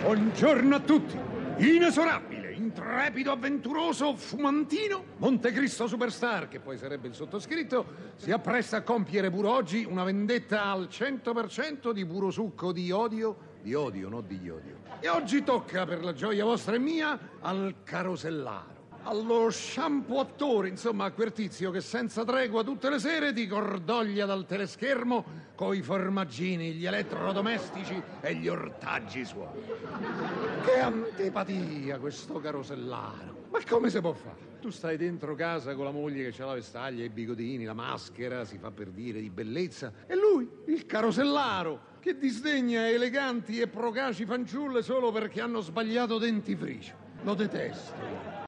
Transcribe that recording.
Buongiorno a tutti. Inesorabile, intrepido, avventuroso, fumantino, Montecristo Superstar, che poi sarebbe il sottoscritto, si appresta a compiere pure oggi una vendetta al 100% di puro succo di odio, di odio, non di iodio. E oggi tocca, per la gioia vostra e mia, al carosellaro allo shampoo attore, insomma a quel tizio che senza tregua tutte le sere ti cordoglia dal teleschermo coi formaggini, gli elettrodomestici e gli ortaggi suoi. Che antipatia questo carosellaro! Ma come si può fare? Tu stai dentro casa con la moglie che ha la vestaglia, i bigodini, la maschera, si fa per dire di bellezza, e lui, il carosellaro, che disdegna eleganti e procaci fanciulle solo perché hanno sbagliato dentifricio. Lo detesto.